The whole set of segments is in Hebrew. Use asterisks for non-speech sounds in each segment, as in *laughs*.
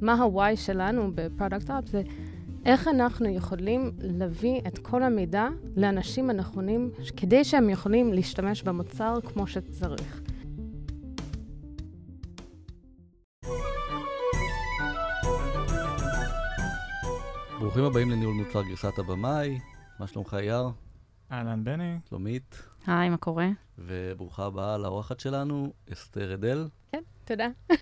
מה ה-why שלנו ב-Product Ops זה איך אנחנו יכולים להביא את כל המידע לאנשים הנכונים, כדי שהם יכולים להשתמש במוצר כמו שצריך. ברוכים הבאים לניהול מוצר גרסת הבמאי, מה שלומך אייר? אהלן בני. שלומית. היי, מה קורה? וברוכה הבאה לאורחת שלנו, אסתר אדל. כן, תודה. אה,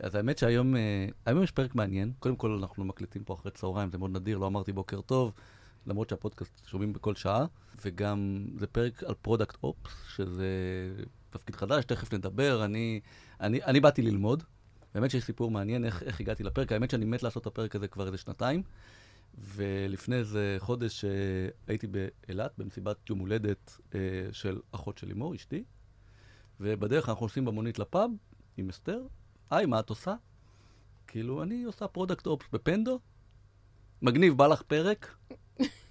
אז האמת שהיום אה, היום יש פרק מעניין. קודם כל, אנחנו מקליטים פה אחרי צהריים, זה מאוד נדיר, לא אמרתי בוקר טוב, למרות שהפודקאסט שומעים בכל שעה, וגם זה פרק על Product Ops, שזה תפקיד חדש, תכף נדבר. אני, אני, אני באתי ללמוד. באמת שיש סיפור מעניין איך, איך הגעתי לפרק. האמת שאני מת לעשות את הפרק הזה כבר איזה שנתיים. ולפני איזה חודש אה, הייתי באילת, במסיבת יום הולדת אה, של אחות של לימור, אשתי, ובדרך אנחנו נוסעים במונית לפאב עם אסתר, היי, מה את עושה? כאילו, אני עושה Product Ops ב-Pendo, מגניב, בא לך פרק?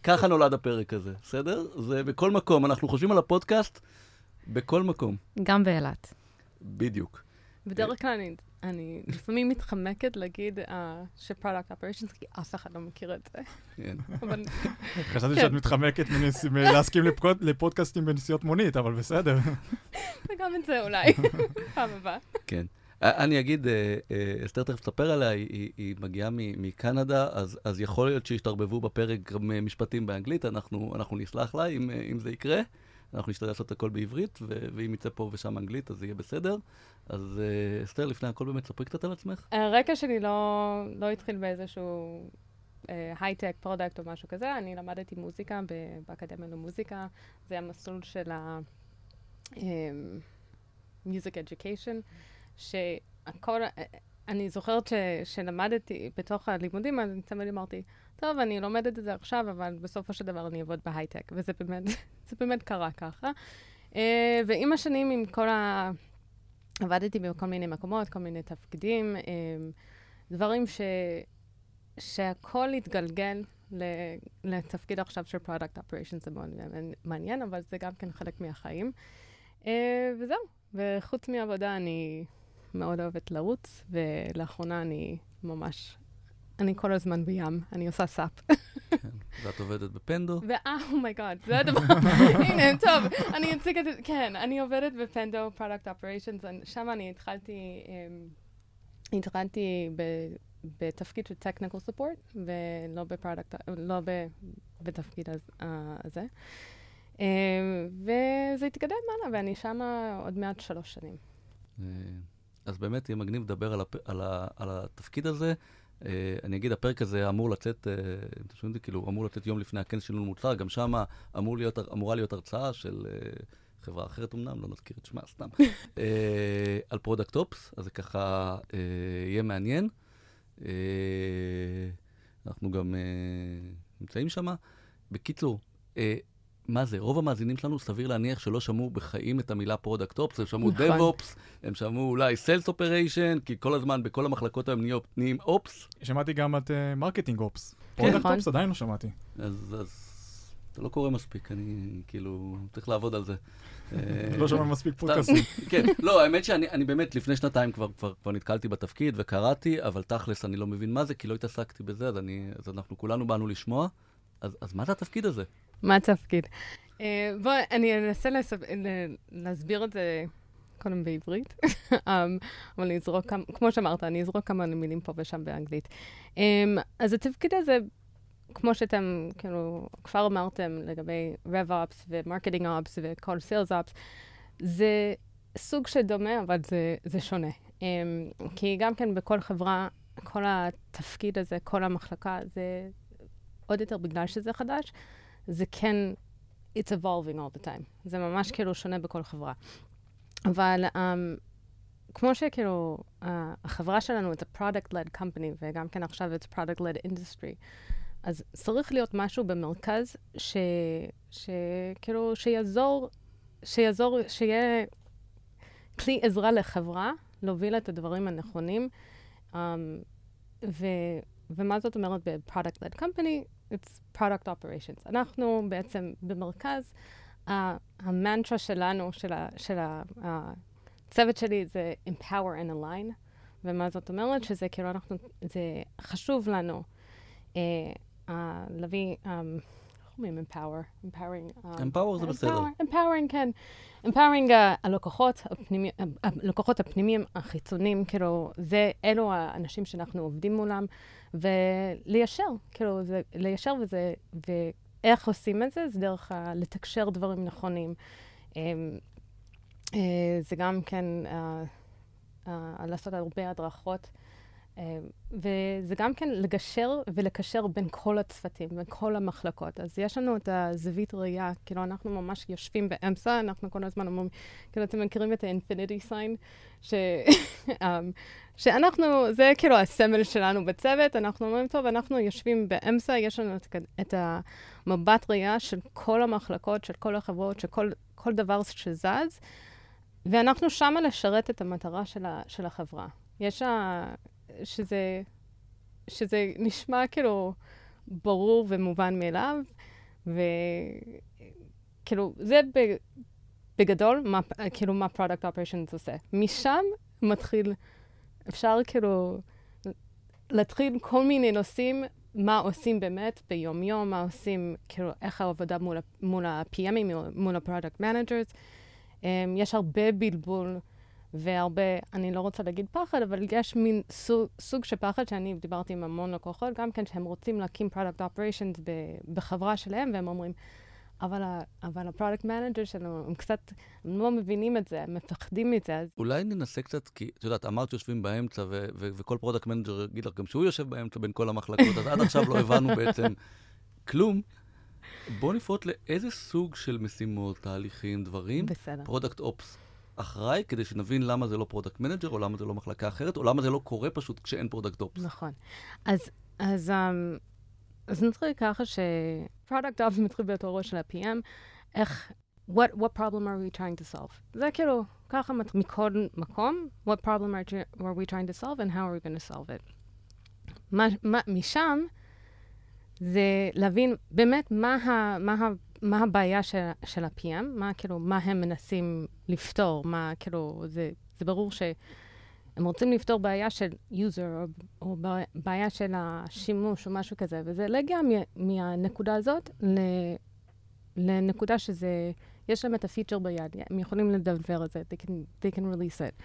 ככה נולד הפרק הזה, בסדר? זה בכל מקום, אנחנו חושבים על הפודקאסט בכל מקום. גם באילת. בדיוק. בדרך כלל אני אני לפעמים מתחמקת להגיד uh, ש-Product Operations, כי אף אחד לא מכיר את זה. כן. חשבתי שאת כן. מתחמקת מלהסכים לפודקאסטים בנסיעות מונית, אבל בסדר. *laughs* וגם את זה אולי, *laughs* פעם הבאה. כן. אני אגיד, אה, אה, אסתר תכף תספר עליה, היא מגיעה מקנדה, אז יכול להיות שישתרבבו בפרק גם משפטים באנגלית, אנחנו נסלח לה אם זה יקרה. אנחנו נשתדל לעשות הכל בעברית, ואם יצא פה ושם אנגלית, אז יהיה בסדר. אז uh, אסתר, לפני הכל באמת, ספרי קצת על עצמך. הרקע שלי לא, לא התחיל באיזשהו הייטק, uh, Product או משהו כזה. אני למדתי מוזיקה באקדמיה למוזיקה. זה המסלול של ה-Music um, Education, שהכל... אני זוכרת ש, שלמדתי בתוך הלימודים, אז תמיד אמרתי, טוב, אני לומדת את זה עכשיו, אבל בסופו של דבר אני אעבוד בהייטק, וזה באמת, *laughs* זה באמת קרה ככה. Uh, ועם השנים, עם כל ה... עבדתי בכל מיני מקומות, כל מיני תפקידים, uh, דברים ש... שהכל התגלגל לתפקיד עכשיו של Product Operation, זה מאוד מעניין, אבל זה גם כן חלק מהחיים. Uh, וזהו, וחוץ מעבודה אני מאוד אוהבת לרוץ, ולאחרונה אני ממש אני כל הזמן בים, אני עושה סאפ. כן, ואת עובדת ב-Pendo? ו-oh my god, זה הדבר, *laughs* הנה, טוב, אני אציג את זה, כן, אני עובדת ב-Pendo, Product Operations, שם אני התחלתי, אמ, התחלתי בתפקיד של Technical Support, ולא ב-Product, לא בתפקיד הזה. אמ, וזה התקדם מעלה, ואני שם עוד מעט שלוש שנים. אה, אז באמת יהיה מגניב לדבר על התפקיד הזה. Uh, אני אגיד, הפרק הזה אמור לצאת, uh, אתם שומעים אותי, כאילו, אמור לצאת יום לפני הכנס שלנו מוצר, גם שם אמור להיות, אמורה להיות הרצאה של uh, חברה אחרת אמנם, לא נזכיר את שמה, סתם, *laughs* על Product Ops, אז זה ככה יהיה מעניין. אנחנו גם נמצאים שם. בקיצור, מה זה? רוב המאזינים שלנו, סביר להניח שלא שמעו בחיים את המילה Product Ops, הם שמעו נכון. DevOps, הם שמעו אולי Sales Operation, כי כל הזמן בכל המחלקות היום נהיים אופס. שמעתי גם את Marketing Ops. Product Ops עדיין לא שמעתי. אז, אז זה לא קורה מספיק, אני כאילו צריך לעבוד על זה. לא שומע מספיק פודקאסטים. *laughs* כן, לא, האמת שאני באמת לפני שנתיים כבר, כבר, כבר נתקלתי בתפקיד וקראתי, אבל תכלס אני לא מבין מה זה, כי לא התעסקתי בזה, אז, אני, אז אנחנו כולנו באנו לשמוע. אז, אז מה זה התפקיד הזה? מה התפקיד? Uh, בוא, אני אנסה לסב... להסביר את זה קודם בעברית, um, *laughs* אבל אני אזרוק כמה, כמו שאמרת, אני אזרוק כמה מילים פה ושם באנגלית. Um, אז התפקיד הזה, כמו שאתם כאילו כבר אמרתם לגבי RevOps ו-Marketing Ops וכל Sales זה סוג שדומה, אבל זה, זה שונה. Um, כי גם כן בכל חברה, כל התפקיד הזה, כל המחלקה, זה עוד יותר בגלל שזה חדש, זה כן, it's evolving all the time. זה ממש כאילו שונה בכל חברה. אבל um, כמו שכאילו, uh, החברה שלנו, it's a product-led company, וגם כן עכשיו it's product-led industry, אז צריך להיות משהו במרכז שכאילו, שיעזור, שיעזור, שיהיה כלי עזרה לחברה להוביל את הדברים הנכונים. Um, ו, ומה זאת אומרת ב-product-led company? It's product operations. אנחנו בעצם במרכז, uh, המנטרה שלנו, של, ה, של הצוות שלי זה empower and align, ומה זאת אומרת? שזה כאילו אנחנו, זה חשוב לנו אה, אה, להביא, אה, איך אומרים empower? empowering. אה, Empower זה בסדר. empower, empowering, כן. empowering uh, הלקוחות, הפנימי, הלקוחות הפנימיים, החיצוניים, כאילו, זה, אלו האנשים שאנחנו עובדים מולם, וליישר, כאילו, זה, ליישר וזה, ואיך עושים את זה? זה דרך ה, לתקשר דברים נכונים. Um, uh, זה גם כן uh, לעשות הרבה הדרכות. Uh, וזה גם כן לגשר ולקשר בין כל הצוותים, בין כל המחלקות. אז יש לנו את הזווית ראייה, כאילו אנחנו ממש יושבים באמצע, אנחנו כל הזמן אומרים, כאילו אתם מכירים את ה-infinity sign, ש... um, *laughs* שאנחנו, זה כאילו הסמל שלנו בצוות, אנחנו אומרים, טוב, אנחנו יושבים באמצע, יש לנו את, את המבט ראייה של כל המחלקות, של כל החברות, של כל, כל דבר שזז, ואנחנו שמה לשרת את המטרה של, ה, של החברה. יש ה... שזה, שזה נשמע כאילו ברור ומובן מאליו, וכאילו, זה בגדול, מה, כאילו, מה Product Operations עושה. משם מתחיל, אפשר כאילו להתחיל כל מיני נושאים, מה עושים באמת ביום-יום, מה עושים, כאילו, איך העבודה מול, מול ה-PMים, מול ה-Product Managers. Um, יש הרבה בלבול. והרבה, אני לא רוצה להגיד פחד, אבל יש מין סוג, סוג של פחד שאני דיברתי עם המון לקוחות, גם כן שהם רוצים להקים Product Operations בחברה שלהם, והם אומרים, אבל, ה, אבל ה-Product Manager שלנו, הם קצת, הם לא מבינים את זה, הם מפחדים מזה. אז... אולי ננסה קצת, כי את יודעת, אמרת שיושבים באמצע, ו- ו- וכל Product Manager יגיד לך גם שהוא יושב באמצע בין כל המחלקות, אז עד עכשיו לא הבנו בעצם כלום. בואו נפרוט לאיזה סוג של משימות, תהליכים, דברים, בסדר. Product Ops אחראי, כדי שנבין למה זה לא Product Manager, או למה זה לא מחלקה אחרת, או למה זה לא קורה פשוט כשאין Product Ops. נכון. אז, אז, um, אז נתחיל ככה ש-Product Ops מתחיל בתורו של ה-PM, איך, what, what problem are we trying to solve? זה כאילו, ככה מכל מקום, what problem are, are we trying to solve and how are we going to solve it. מה, מה, משם, זה להבין באמת מה, ה, מה, מה הבעיה של, של ה-PM, מה, כאילו, מה הם מנסים לפתור, מה, כאילו, זה, זה ברור שהם רוצים לפתור בעיה של user, או, או בעיה של השימוש, או משהו כזה, וזה להגיע מהנקודה הזאת ל, לנקודה שזה, יש להם את הפיצ'ר ביד, הם יכולים לדבר את זה, they can, they can release it.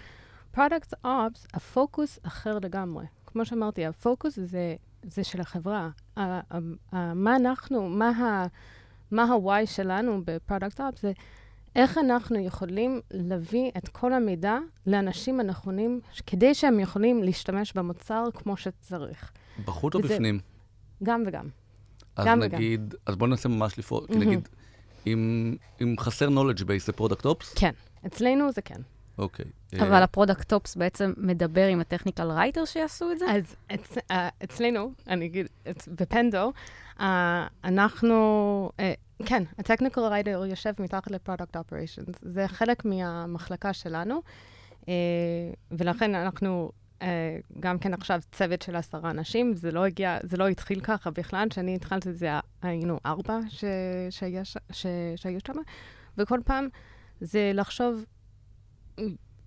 Products Ops, הפוקוס אחר לגמרי. כמו שאמרתי, הפוקוס זה, זה של החברה. מה אנחנו, מה ה... מה ה-why שלנו ב-Product Ops, זה איך אנחנו יכולים להביא את כל המידע לאנשים הנכונים, כדי שהם יכולים להשתמש במוצר כמו שצריך. בחוץ או בפנים? גם וגם. אז גם נגיד, וגם. אז בואו ננסה ממש לפעול, mm-hmm. נגיד, אם, אם חסר knowledge base זה product ops? כן, אצלנו זה כן. אוקיי. אבל אה, ה-product ops בעצם מדבר עם ה-technical writer שיעשו את זה? אז אצ, uh, אצלנו, אני אגיד, ב-Pendo, uh, אנחנו, uh, כן, ה-technical writer יושב מתחת ל-product operations. זה חלק מהמחלקה שלנו, uh, ולכן אנחנו uh, גם כן עכשיו צוות של עשרה אנשים. זה לא הגיע, זה לא התחיל ככה בכלל. כשאני התחלתי, זה היינו ארבע ש, שיש, ש, שהיו שם, וכל פעם זה לחשוב...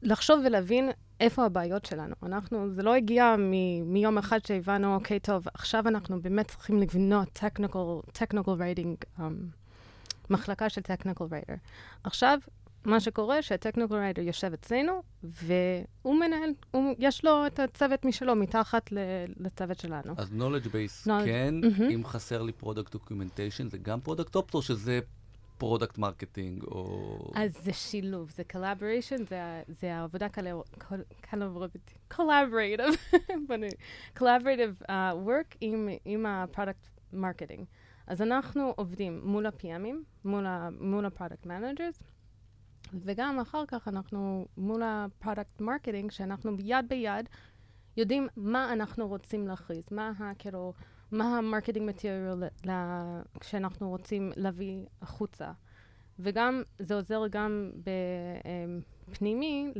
לחשוב ולהבין איפה הבעיות שלנו. אנחנו, זה לא הגיע מ, מיום אחד שהבנו, אוקיי, טוב, עכשיו אנחנו באמת צריכים לבנות technical, technical writing, um, מחלקה של technical writer. עכשיו, מה שקורה, שה-technical writer יושב אצלנו, והוא מנהל, הוא, יש לו את הצוות משלו מתחת לצוות שלנו. אז knowledge base knowledge, כן, mm-hmm. אם חסר לי product documentation, זה גם product או שזה product marketing, או... אז זה שילוב, זה collaboration, זה, העבודה collaborative, *laughs* collaborative uh, work עם, ה-product marketing. אז אנחנו עובדים מול ה-PMים, מול ה-product managers, וגם אחר כך אנחנו מול ה-product marketing, שאנחנו יד ביד יודעים מה אנחנו רוצים להכריז, מה ה... כאילו... מה ה-marketing material שאנחנו רוצים להביא החוצה. וגם, זה עוזר גם בפנימי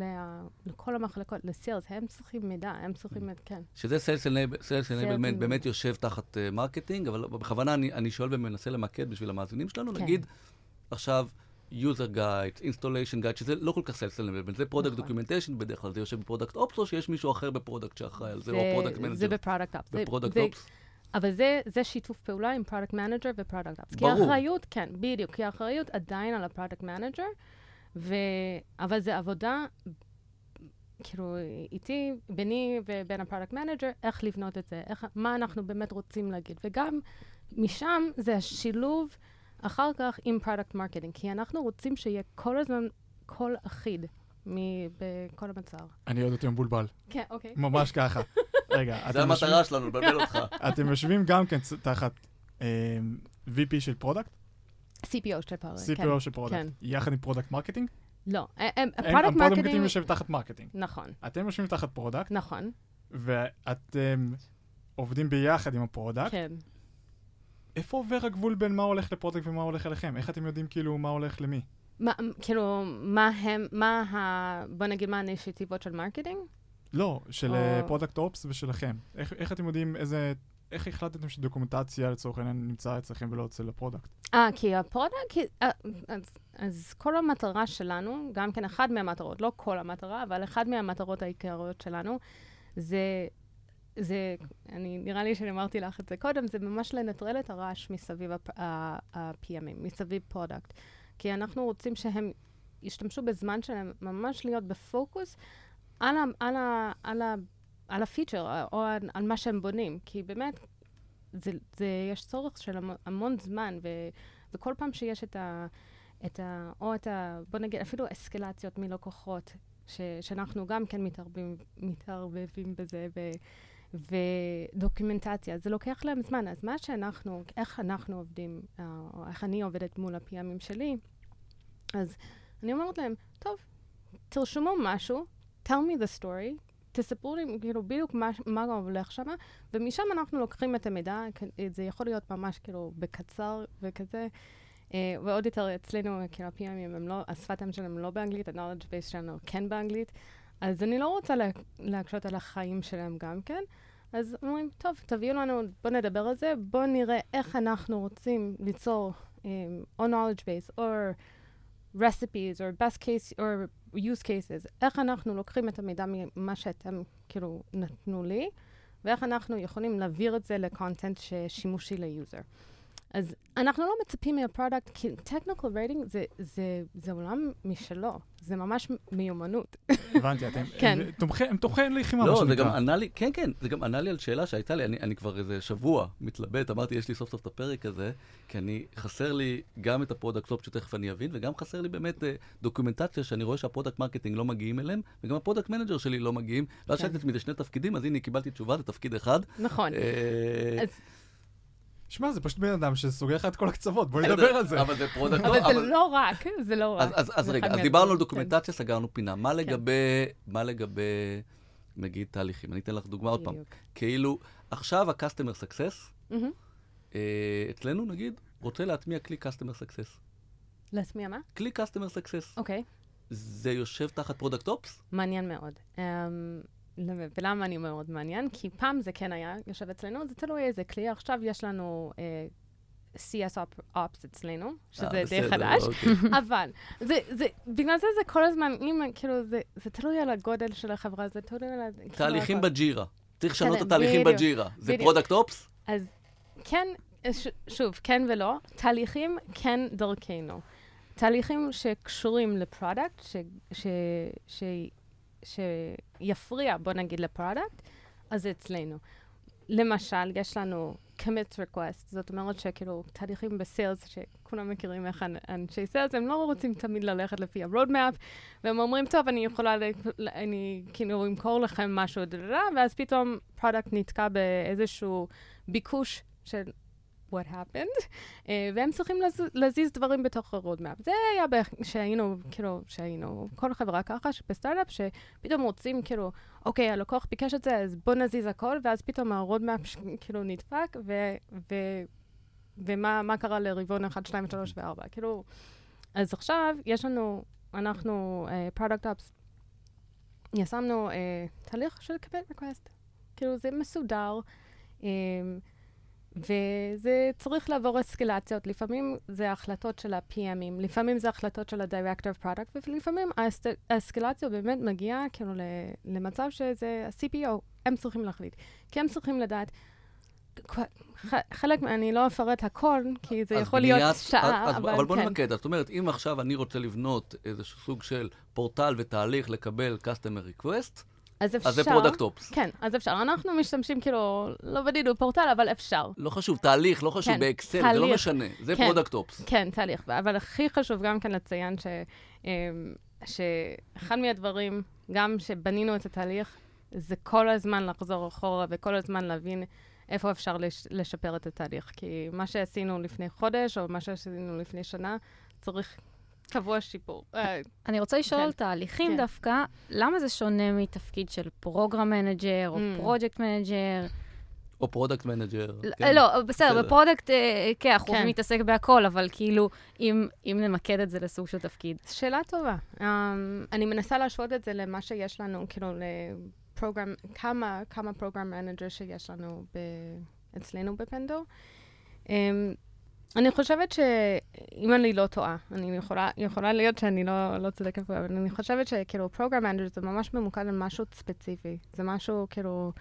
לכל המחלקות, ל-sales, הם צריכים מידע, הם צריכים, כן. שזה sales enablement באמת יושב תחת marketing, אבל בכוונה אני, אני שואל ומנסה למקד בשביל המאזינים שלנו, כן. נגיד, עכשיו, user guides, installation guide, שזה לא כל כך sales enablement, זה product נכון. documentation, בדרך כלל זה יושב ב-product ops, או שיש מישהו אחר ב-product שאחראי על זה, או product manager. זה ב-product ops. בפרודקט אופס. אבל זה, זה שיתוף פעולה עם product manager ו-product ops. כי ברור. האחריות, כן, בדיוק, כי האחריות עדיין על ה-product manager, ו... אבל זה עבודה, כאילו, איתי, ביני ובין ה-product manager, איך לבנות את זה, איך, מה אנחנו באמת רוצים להגיד. וגם משם זה השילוב אחר כך עם product marketing, כי אנחנו רוצים שיהיה כל הזמן קול אחיד מ- בכל המוצר. אני עוד יותר מבולבל. כן, אוקיי. ממש ככה. *laughs* רגע, זה המטרה שלנו, לבלבל אותך. *laughs* אתם יושבים גם כן תחת אה, VP של product, CPO של product, כן. CPO של product, כן. יחד עם product marketing? לא, ה-product ה-product marketing... marketing יושב תחת marketing. נכון, אתם יושבים תחת product, נכון, ואתם עובדים ביחד עם ה-product. כן. איפה עובר הגבול בין מה הולך ל-product ומה הולך אליכם? איך אתם יודעים כאילו מה הולך למי? מה, כאילו, מה הם, מה ה... בוא נגיד מה ה-initiatives של marketing? לא, של או- product ops ושלכם. איך, איך אתם יודעים איזה... איך החלטתם שדוקומנטציה לצורך העניין נמצא אצלכם ולא אצל ה-product? אה, כי ה-product, אה, אז, אז כל המטרה שלנו, גם כן אחד מהמטרות, לא כל המטרה, אבל אחד מהמטרות העיקריות שלנו, זה, זה, אני, נראה לי שאני אמרתי לך את זה קודם, זה ממש לנטרל את הרעש מסביב ה-PMים, מסביב product. כי אנחנו רוצים שהם ישתמשו בזמן שלהם ממש להיות בפוקוס על, ה, על, ה, על, ה, על הפיצ'ר, או על, על מה שהם בונים. כי באמת, זה, זה, יש צורך של המון, המון זמן, ו, וכל פעם שיש את ה... את ה... או את ה... בוא נגיד, אפילו אסקלציות מלקוחות, ש, שאנחנו גם כן מתערבים, מתערבבים בזה, ו, ודוקומנטציה, זה לוקח להם זמן. אז מה שאנחנו, איך אנחנו עובדים, אה, או איך אני עובדת מול ה-PMים שלי, אז אני אומרת להם, טוב, תרשמו משהו, tell me the story, תספרו לי כאילו בדיוק מה, מה הולך שם, ומשם אנחנו לוקחים את המידע, זה יכול להיות ממש כאילו בקצר וכזה. Uh, ועוד יותר אצלנו, כאילו ה-PMים הם לא, השפת אם שלהם לא באנגלית, ה-knowledge base שלנו כן באנגלית, אז אני לא רוצה לה, להקשות על החיים שלהם גם כן. אז אומרים, טוב, תביאו לנו, בואו נדבר על זה, בואו נראה איך אנחנו רוצים ליצור um, או knowledge base, או recipes, או best case, או use cases, איך אנחנו לוקחים את המידע ממה שאתם כאילו נתנו לי, ואיך אנחנו יכולים להעביר את זה ל-content ששימושי ל-user. אז אנחנו לא מצפים מה-product, כי technical writing זה, זה, זה עולם משלו, זה ממש מיומנות. הבנתי, אתם... *laughs* כן. הם תומכי- הם תומכי לחימה, מה לא, שנקרא. זה גם ענה לי, כן, כן, זה גם ענה לי על שאלה שהייתה לי, אני, אני כבר איזה שבוע מתלבט, אמרתי, יש לי סוף סוף את הפרק הזה, כי אני, חסר לי גם את ה-product ops שתכף אני אבין, וגם חסר לי באמת אה, דוקומנטציה שאני רואה שה-product marketing לא מגיעים אליהם, וגם ה-product manager שלי לא מגיעים. ואז כן. שאלתי את עצמי, זה שני תפקידים, אז הנה, קיבלתי תשובה, זה תפקיד אחד. נכון. אה, אז- שמע, זה פשוט בן אדם שסוגר לך את כל הקצוות, בוא אני נדבר על זה. אבל זה product, אבל לא, זה לא רק, זה לא רק. אז, רגע, אז דיברנו על כן. דוקומנטציה, סגרנו פינה. מה לגבי, מה לגבי, נגיד, תהליכים? אני אתן לך דוגמה עוד פעם. כאילו, עכשיו ה-customer success. אה, אצלנו נגיד, רוצה להטמיע כלי customer success. להטמיע מה? כלי customer success. אוקיי, זה יושב תחת product ops? מעניין מאוד. ולמה אני מאוד מעניין? כי פעם זה כן היה יושב אצלנו, זה תלוי איזה כלי. עכשיו יש לנו uh, CS Op- Ops אצלנו, שזה אה, די בסדר, חדש. אוקיי. *laughs* אבל, זה, זה, בגלל זה זה כל הזמן, אם, כאילו, זה, זה תלוי על הגודל של החברה, זה תלוי על... כאילו, תהליכים הכל. בג'ירה. צריך לשנות את כן, התהליכים בג'ירה. זה. product ops? אז כן, ש, שוב, כן ולא. תהליכים, כן דרכנו. תהליכים שקשורים ל-product, ש, ש, ש, שיפריע, בוא נגיד, ל-product, אז זה אצלנו. למשל, יש לנו commit request, זאת אומרת שכאילו תהליכים ב-sales, שכולם מכירים איך אנ- אנשי sales, הם לא רוצים תמיד ללכת לפי ה-roadmap, והם אומרים, טוב, אני יכולה, אני כאילו אמכור לכם משהו, ואז פתאום product נתקע באיזשהו ביקוש של what happened, uh, והם צריכים לז, להזיז דברים בתוך ה-roadmap. זה היה בערך שהיינו, כאילו, שהיינו, כל חברה ככה, בסטארט-אפ, שפתאום רוצים, כאילו, אוקיי, הלקוח ביקש את זה, אז בוא נזיז הכל, ואז פתאום ש- כאילו נדפק, ו... ו ומה מה קרה לרבעון 1, 2, 3 ו-4. כאילו, אז עכשיו יש לנו, אנחנו, uh, אפס, ישמנו uh, תהליך של commit request. כאילו, זה מסודר, um, וזה צריך לעבור אסקלציות. לפעמים זה החלטות של ה-PMים, לפעמים זה החלטות של ה-Director of Product, ולפעמים האס- האסקלציה באמת מגיעה כאילו למצב שזה ה-CPO, הם צריכים להחליט. כי הם צריכים לדעת, חלק, אני לא אפרט הכל, כי זה יכול להיות בניית- שעה, אז, אבל, אבל בוא כן. נמקד. זאת אומרת, אם עכשיו אני רוצה לבנות איזשהו סוג של פורטל ותהליך לקבל customer request, אז אפשר... אז זה product ops. כן, אז אפשר. אנחנו משתמשים כאילו, לא בנינו פורטל, אבל אפשר. לא חשוב, תהליך, לא חשוב, כן, באקסל, זה לא תהליך. משנה. זה כן. product ops. כן, תהליך. אבל הכי חשוב גם כן לציין ש, אמ, שאחד מהדברים, גם שבנינו את התהליך, זה כל הזמן לחזור אחורה וכל הזמן להבין איפה אפשר לש, לשפר את התהליך. כי מה שעשינו לפני חודש, או מה שעשינו לפני שנה, צריך קבוע שיפור. אה, אני רוצה לשאול כן. על תהליכים כן. דווקא, למה זה שונה מתפקיד של program manager או Mm. project manager? או product manager. לא, לא, בסדר, בסדר. ב product, אה, כן, אנחנו כן. רוצים להתעסק בהכל, אבל כאילו, אם נמקד את זה לסוג של תפקיד. שאלה טובה. Um, אני מנסה להשוות את זה למה שיש לנו, כאילו, ל program, כמה, כמה program manager שיש לנו ב, אצלנו בפנדו. אני חושבת שאם אני לא טועה, אני יכולה, יכולה להיות שאני לא, לא צודקת אבל אני חושבת שכאילו program manager זה ממש ממוקד על משהו ספציפי. זה משהו כאילו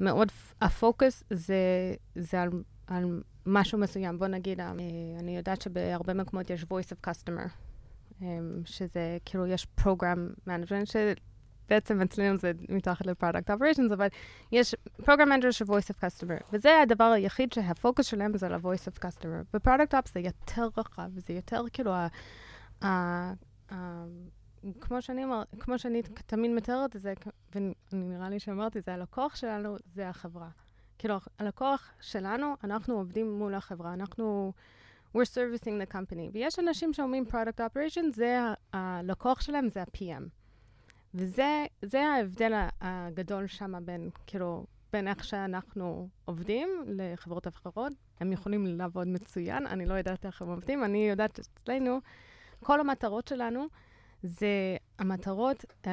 מאוד, הפוקוס זה, זה על, על משהו מסוים. בוא נגיד, אה, אני יודעת שבהרבה מקומות יש voice of customer. אמ, שזה כאילו יש program management, שבעצם אצלנו זה מתחת ל-product operations, אבל יש program manager של voice of customer, וזה הדבר היחיד שהפוקוס שלהם זה ל-voice of customer. ב-product ops זה יותר רחב, זה יותר כאילו ה... ה, ה כמו שאני אומר, כמו שאני תמיד מתארת את זה, ונראה לי שאמרתי, זה הלקוח שלנו, זה החברה. כאילו, הלקוח שלנו, אנחנו עובדים מול החברה, אנחנו... we're servicing the company. ויש אנשים שאומרים product operation, זה ה- הלקוח שלהם, זה ה-PM. וזה זה ההבדל הגדול שם בין, כאילו, בין איך שאנחנו עובדים לחברות אחרות. הם יכולים לעבוד מצוין, אני לא יודעת איך הם עובדים, אני יודעת אצלנו, כל המטרות שלנו זה המטרות, um,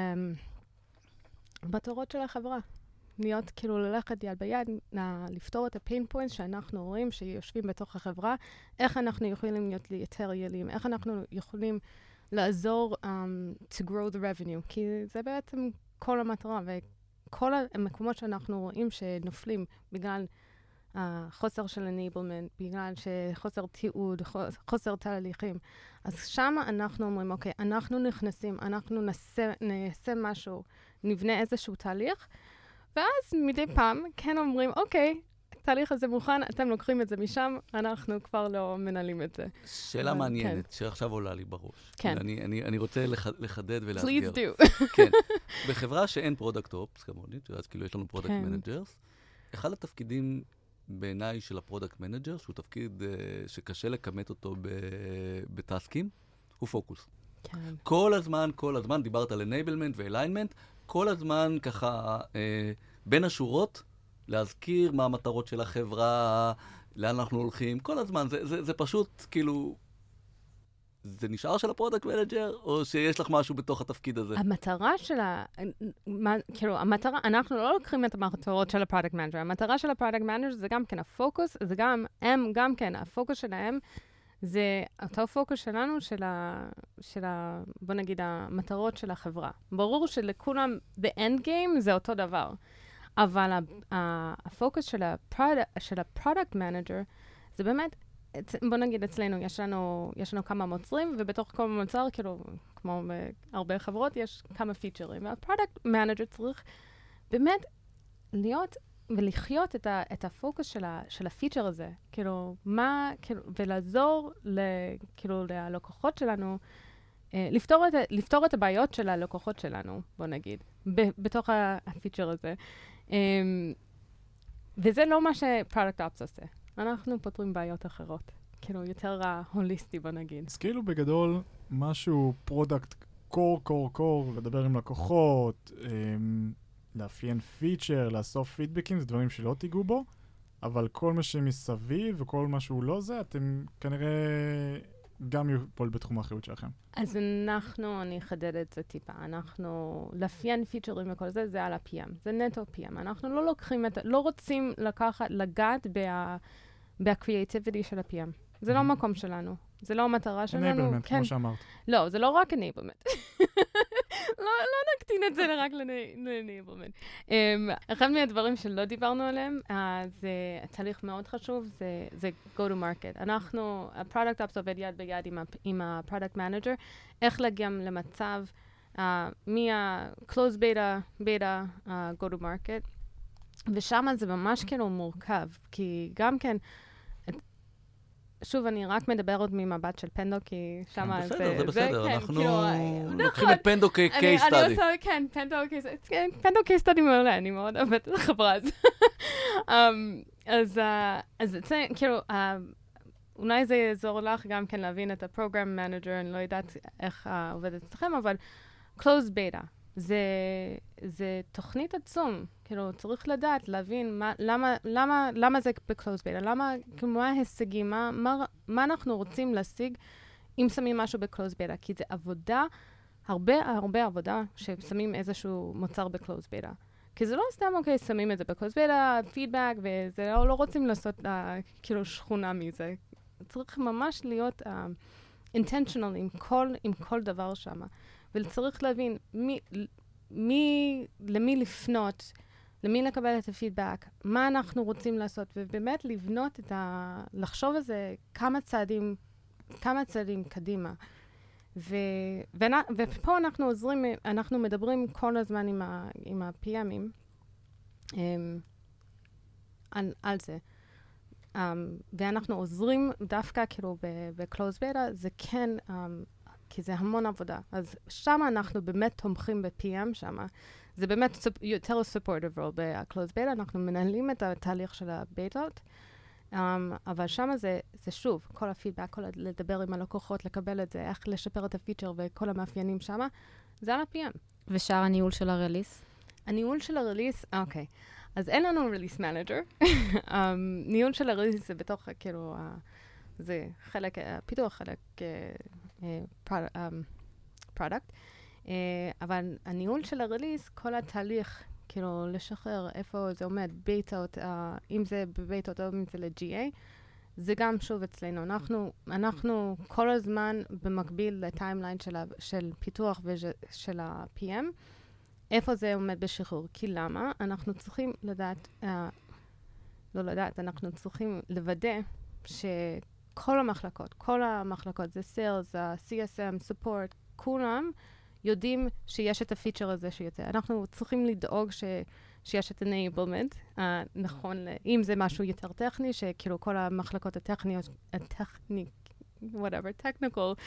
המטרות של החברה. להיות, כאילו, ללכת יד ביד, לפתור את הפיין פוינט שאנחנו רואים שיושבים בתוך החברה, איך אנחנו יכולים להיות יותר יעילים, איך אנחנו יכולים לעזור um, to grow the revenue, כי זה בעצם כל המטרה, וכל המקומות שאנחנו רואים שנופלים בגלל החוסר של enablement, בגלל שחוסר תיעוד, חוס- חוסר תהליכים, אז שם אנחנו אומרים, אוקיי, אנחנו נכנסים, אנחנו נעשה, נעשה משהו, נבנה איזשהו תהליך, ואז מדי פעם כן אומרים, אוקיי, התהליך הזה מוכן, אתם לוקחים את זה משם, אנחנו כבר לא מנהלים את זה. שאלה אבל מעניינת, שעכשיו עולה לי בראש. כן. אני, אני, אני רוצה לח, לחדד ולאתגר. Please do. *laughs* כן. בחברה שאין product ops, כמוני, אז כאילו יש לנו product כן. managers, אחד התפקידים בעיניי של ה product manager, שהוא תפקיד uh, שקשה לכמת אותו ב- בטסקים, הוא פוקוס. כן. כל הזמן, כל הזמן, דיברת על enablement ו-alignment, כל הזמן ככה אה, בין השורות, להזכיר מה המטרות של החברה, לאן אנחנו הולכים, כל הזמן, זה, זה, זה פשוט כאילו... זה נשאר של ה product manager, או שיש לך משהו בתוך התפקיד הזה? המטרה של ה... מה, כאילו, המטרה, אנחנו לא לוקחים את המטרות של ה product manager. המטרה של ה product manager זה גם כן הפוקוס, זה גם, הם גם כן, הפוקוס שלהם זה אותו פוקוס שלנו, של ה... של ה... בוא נגיד, המטרות של החברה. ברור שלכולם, ב-end game זה אותו דבר. אבל הפוקוס של ה product, manager זה באמת, בוא נגיד אצלנו, יש לנו, יש לנו כמה מוצרים, ובתוך כל מוצר, כאילו, כמו בהרבה חברות, יש כמה פיצ'רים. וה product manager צריך באמת להיות ולחיות את, ה, את הפוקוס של, ה, של הפיצ'ר הזה. כאילו, מה, כאילו, ולעזור, ל, כאילו, ללקוחות שלנו, אה, לפתור את, לפתור את הבעיות של הלקוחות שלנו, בוא נגיד, ב, בתוך הפיצ'ר הזה. Um, וזה לא מה ש product ops עושה. אנחנו פותרים בעיות אחרות. כאילו, יותר ההוליסטי, בוא נגיד. אז כאילו בגדול, משהו product core, core, core, לדבר עם לקוחות, אמ, לאפיין פיצ'ר, לאסוף פידבקים, זה דברים שלא תיגעו בו, אבל כל מה שמסביב וכל מה שהוא לא זה, אתם כנראה גם יפול בתחום האחריות שלכם. אז אנחנו, אני אחדד את זה טיפה, אנחנו, לאפיין פיצ'רים וכל זה, זה על ה-PM, זה נטו PM. אנחנו לא לוקחים את, לא רוצים לקחת, לגעת בה, בקריאטיביטי של ה-PM. זה לא Mhm. מקום שלנו, זה לא המטרה שלנו. enablement, כן, כמו שאמרת. לא, זה לא רק enablement. *laughs* לא, לא נקטין את זה רק ל-enablement. Um, אחד מהדברים שלא דיברנו עליהם, uh, זה תהליך מאוד חשוב, זה, זה go to market. אנחנו, ה-product ops עובד יד ביד עם, ה-product manager, איך להגיע למצב uh, מה-close beta, beta, uh, go to market, ושם זה ממש כאילו מורכב, כי גם כן, שוב, אני רק מדברת ממבט של פנדו, כי שם כן, זה... בסדר, זה בסדר, כן, אנחנו כאילו, אה, לוקחים נכון. את פנדו אני- כ-case אני study. עושה, כן, פנדו כן, פנדו קייס סטאדי מעולה, אני מאוד אוהבת את החברה הזאת. *laughs* אז אה, אז זה, כאילו, אה, אולי זה יעזור לך גם כן להבין את ה-program manager, אני לא יודעת איך עובד אצלכם, אבל closed beta, זה, זה תוכנית עצום. כאילו, צריך לדעת, להבין מה, למה, למה, למה זה ב-closed beta, למה, כאילו, מה ההישגים, מה, מה, מה אנחנו רוצים להשיג אם שמים משהו ב-closed beta, כי זה עבודה, הרבה הרבה עבודה ששמים איזשהו מוצר ב-closed beta. כי זה לא סתם, אוקיי, שמים את זה ב-closed beta, פידבק, וזה לא, לא רוצים לעשות uh, כאילו שכונה מזה. צריך ממש להיות uh, intentional עם כל, עם כל דבר שם. וצריך להבין מי, מי, למי לפנות, למי לקבל את הפידבק, מה אנחנו רוצים לעשות, ובאמת לבנות את ה... לחשוב על זה כמה צעדים, כמה צעדים קדימה. ו, ונ, ופה אנחנו עוזרים, אנחנו מדברים כל הזמן עם, עם ה-PMים um, על, על זה. Um, ואנחנו עוזרים דווקא כאילו ב-close beta, זה כן, um, כי זה המון עבודה. אז שם אנחנו באמת תומכים ב-PM שם. זה באמת יותר supportive role ב-close beta, אנחנו מנהלים את התהליך של ה-בטאות. Um, אבל שם זה, זה שוב, כל הפידבק, כל לדבר עם הלקוחות, לקבל את זה, איך לשפר את הפיצ'ר וכל המאפיינים שם, זה על ה-PM. ושאר הניהול של ה release? הניהול של ה release, אוקיי. אז אין לנו release manager. um, ניהול של ה release זה בתוך, כאילו, uh, זה חלק, הפיתוח חלק product. Uh, אבל הניהול של ה release, כל התהליך, כאילו, לשחרר איפה זה עומד, בטאות, uh, אם זה בבטאות או אם זה ל-GA, זה גם שוב אצלנו. אנחנו, אנחנו כל הזמן במקביל ל timeline של, של פיתוח ושל ה-PM, איפה זה עומד בשחרור. כי למה? אנחנו צריכים לדעת, uh, לא לדעת, אנחנו צריכים לוודא שכל המחלקות, כל המחלקות, זה sales, ה-CSM, support, כולם יודעים שיש את הפיצ'ר הזה שיוצא. אנחנו צריכים לדאוג ש... שיש את enablement, uh, נכון, אם זה משהו יותר טכני, שכאילו כל המחלקות הטכניות, הטכני, whatever, technical,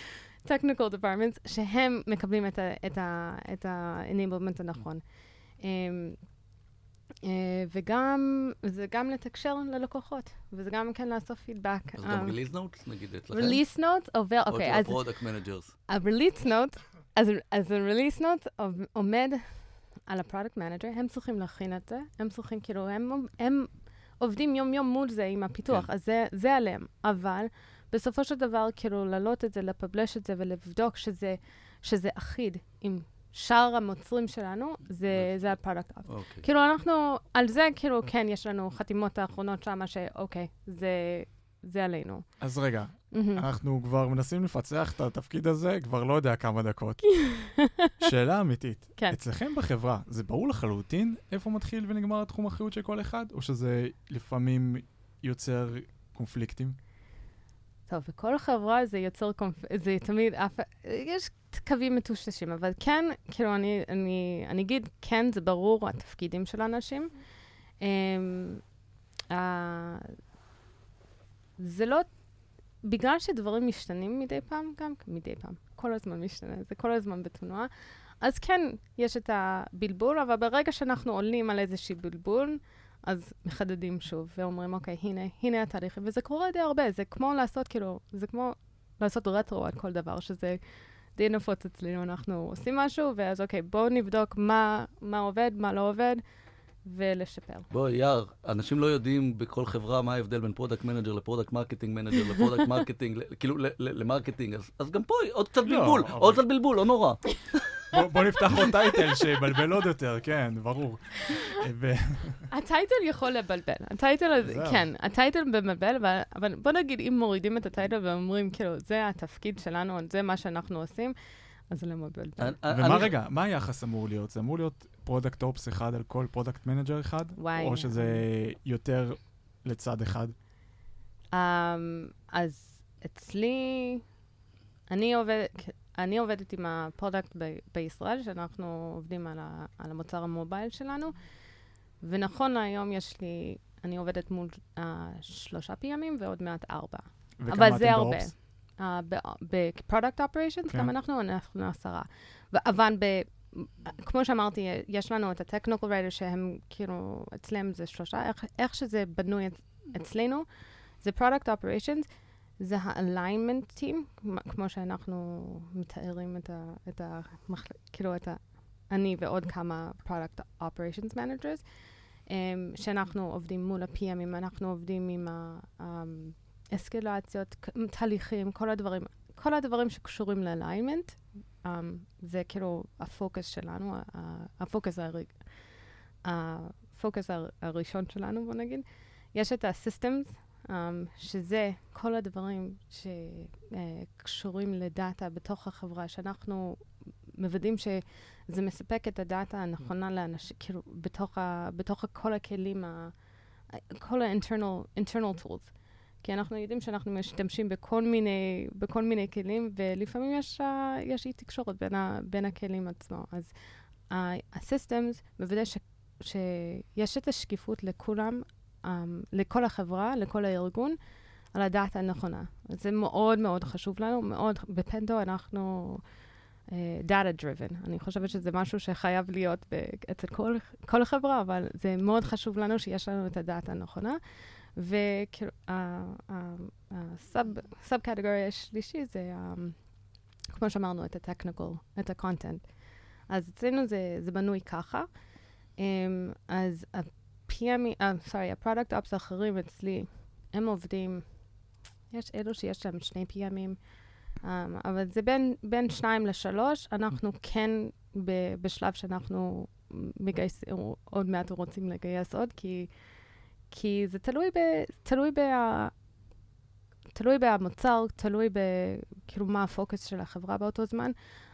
technical departments, שהם מקבלים את ה-enablement הנכון. Um, וגם, זה גם לתקשר ללקוחות, וזה גם כן לאסוף פידבק. אז גם release notes, נגיד, אצלכם? release note עובר, או אוקיי, אז ה product managers. ה-release note, אז, ה-release note עומד על ה-product manager, הם צריכים להכין את זה, הם צריכים, כאילו, הם, הם עובדים יום-יום מול זה עם הפיתוח, כן. אז זה, זה עליהם. אבל בסופו של דבר, כאילו, להעלות את זה, לפבלש את זה ולבדוק שזה, שזה אחיד עם שאר המוצרים שלנו, זה, זה ה-product ops. אוקיי. כאילו, אנחנו, על זה, כאילו, כן, יש לנו חתימות האחרונות שמה, שאוקיי, זה, זה עלינו. אז רגע, מהמם. אנחנו כבר מנסים לפצח את התפקיד הזה כבר לא יודע כמה דקות. *laughs* שאלה אמיתית, כן. אצלכם בחברה, זה ברור לחלוטין איפה מתחיל ונגמר התחום האחריות של כל אחד, או שזה לפעמים יוצר קונפליקטים? טוב, בכל חברה זה יוצר קונפ... זה תמיד אף... יש קווים מטושטשים, אבל כן, כאילו, אני, אני, אני אגיד, כן, זה ברור התפקידים של האנשים. Uh, זה לא... בגלל שדברים משתנים מדי פעם, גם מדי פעם, כל הזמן משתנה, זה כל הזמן בתנועה, אז כן, יש את הבלבול, אבל ברגע שאנחנו עולים על איזשהו בלבול, אז מחדדים שוב, ואומרים, אוקיי, הנה, הנה התהליכים, וזה קורה די הרבה, זה כמו לעשות, כאילו, זה כמו לעשות רטרו על כל דבר, שזה די נפוץ אצלנו, אנחנו עושים משהו, ואז אוקיי, בואו נבדוק מה, מה עובד, מה לא עובד, ולשפר. בואי, יאר, אנשים לא יודעים בכל חברה מה ההבדל בין פרודקט מנג'ר לפרודקט מרקטינג מנג'ר לפרודקט מרקטינג, כאילו ל- ל- ל marketing, אז- אז גם פה עוד קצת לא, בלבול, עוד קצת בלבול, לא נורא. בוא- נפתח עוד title שיבלבל עוד יותר, כן, ברור. ה title יכול לבלבל. ה title הזה. כן, ה title מבלבל, אבל, אבל בוא נגיד, אם מורידים את ה title ואומרים, כאילו, זה התפקיד שלנו, זה מה שאנחנו עושים, אז זה לא מבלבל. ומה רגע, מה היחס אמור להיות? זה אמור להיות product ops אחד על כל product manager אחד? וואי. או שזה יותר לצד אחד? Um, אז אצלי, אני, עובד, אני עובדת עם ה product ב- בישראל, שאנחנו עובדים על, ה, על המוצר ה mobile שלנו, ונכון להיום יש לי, אני עובדת מול uh, שלושה PMים ועוד מעט ארבע. אבל זה הרבה. Uh, ב-product operations, כן. גם אנחנו, אנחנו עשרה. אבל ב... כמו שאמרתי, יש לנו את ה-technical writer שהם כאילו, אצלם זה שלושה, איך, איך שזה בנוי אצ- אצלנו, זה product operations, זה team, כמו- שאנחנו מתארים את ה... את ה כאילו, את ה... אני ועוד כמה product operations managers, um, שאנחנו עובדים מול ה-PMים, אנחנו עובדים עם ה... Um, אסקלציות, כ- תהליכים, כל הדברים, כל הדברים שקשורים ל-alignment, um, זה כאילו הפוקוס שלנו, הפוקוס, הר... הפוקוס הר... הראשון שלנו, בוא נגיד. יש את ה-systems, um, שזה כל הדברים שקשורים לדאטה בתוך החברה, שאנחנו מוודאים שזה מספק את הדאטה הנכונה לאנשים, כאילו, בתוך, ה... בתוך כל הכלים, ה... כל ה-internal internal tools. כי אנחנו יודעים שאנחנו משתמשים בכל מיני, בכל מיני כלים, ולפעמים יש, uh, יש אי תקשורת בין, ה, בין הכלים עצמו. אז ה-systems מוודא ש, שיש את השקיפות לכולם, um, לכל החברה, לכל הארגון, על הדאטה הנכונה. זה מאוד מאוד חשוב לנו, מאוד, בפנדו אנחנו uh, data driven. אני חושבת שזה משהו שחייב להיות ב- אצל כל, כל החברה, אבל זה מאוד חשוב לנו שיש לנו את הדאטה הנכונה. וכאילו, הסאב קטגוריה השלישי זה, um, כמו שאמרנו, את ה-technical, את ה-content. אז אצלנו זה, זה בנוי ככה. Um, אז ה-PME, uh, סורי, ה-product ops האחרים אצלי, הם עובדים, יש אלו שיש להם שני PMים, um, אבל זה בין, בין שניים לשלוש. אנחנו כן ב, בשלב שאנחנו מגייסים, עוד מעט רוצים לגייס עוד, כי... כי זה תלוי ב... תלוי ב... תלוי במוצר, תלוי ב... כאילו מה הפוקוס של החברה באותו זמן.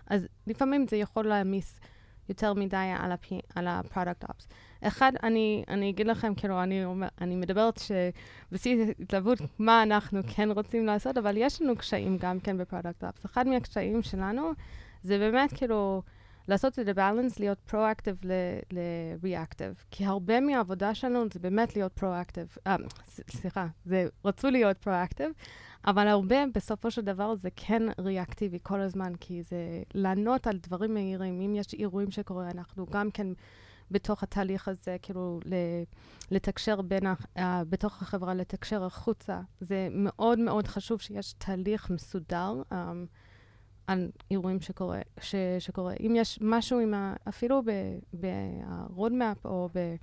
אז לפעמים זה יכול להעמיס יותר מדי על, הפ... על ה-product ops. אחד, אני, אני אגיד לכם, כאילו, אני, אני מדברת שבשיא התלהבות מה אנחנו כן רוצים לעשות, אבל יש לנו קשיים גם כן ב-product ops. אחד מהקשיים שלנו זה באמת כאילו... לעשות את ה-balance, להיות פרו-אקטיב ל-reactive. כי הרבה מהעבודה שלנו זה באמת להיות פרו-אקטיב. אה, סליחה, זה רצו להיות פרו-אקטיב, אבל הרבה בסופו של דבר זה כן ריאקטיבי כל הזמן, כי זה לענות על דברים מהירים. אם יש אירועים שקורים, אנחנו גם כן בתוך התהליך הזה, כאילו, לתקשר בין, ה, uh, בתוך החברה, לתקשר החוצה. זה מאוד מאוד חשוב שיש תהליך מסודר. Um, על אירועים שקורה, ש, שקורה. אם יש משהו עם ה... אפילו ב-roadmap או ב,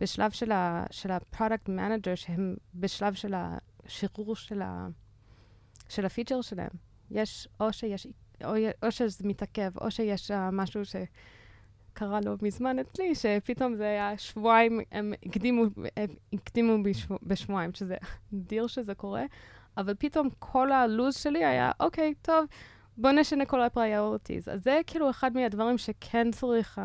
בשלב של ה- של ה-product manager, שהם בשלב של השחרור של, ה, של הפיצ'ר שלהם, יש או שיש... או, או שזה מתעכב, או שיש uh, משהו שקרה לא מזמן אצלי, שפתאום זה היה שבועיים, הם הקדימו, הם הקדימו בשבוע, בשבועיים, שזה *laughs* נדיר שזה קורה, אבל פתאום כל הלו"ז שלי היה, אוקיי, טוב, בוא נשנה כל ה-priorities. אז זה כאילו אחד מהדברים שכן צריך uh,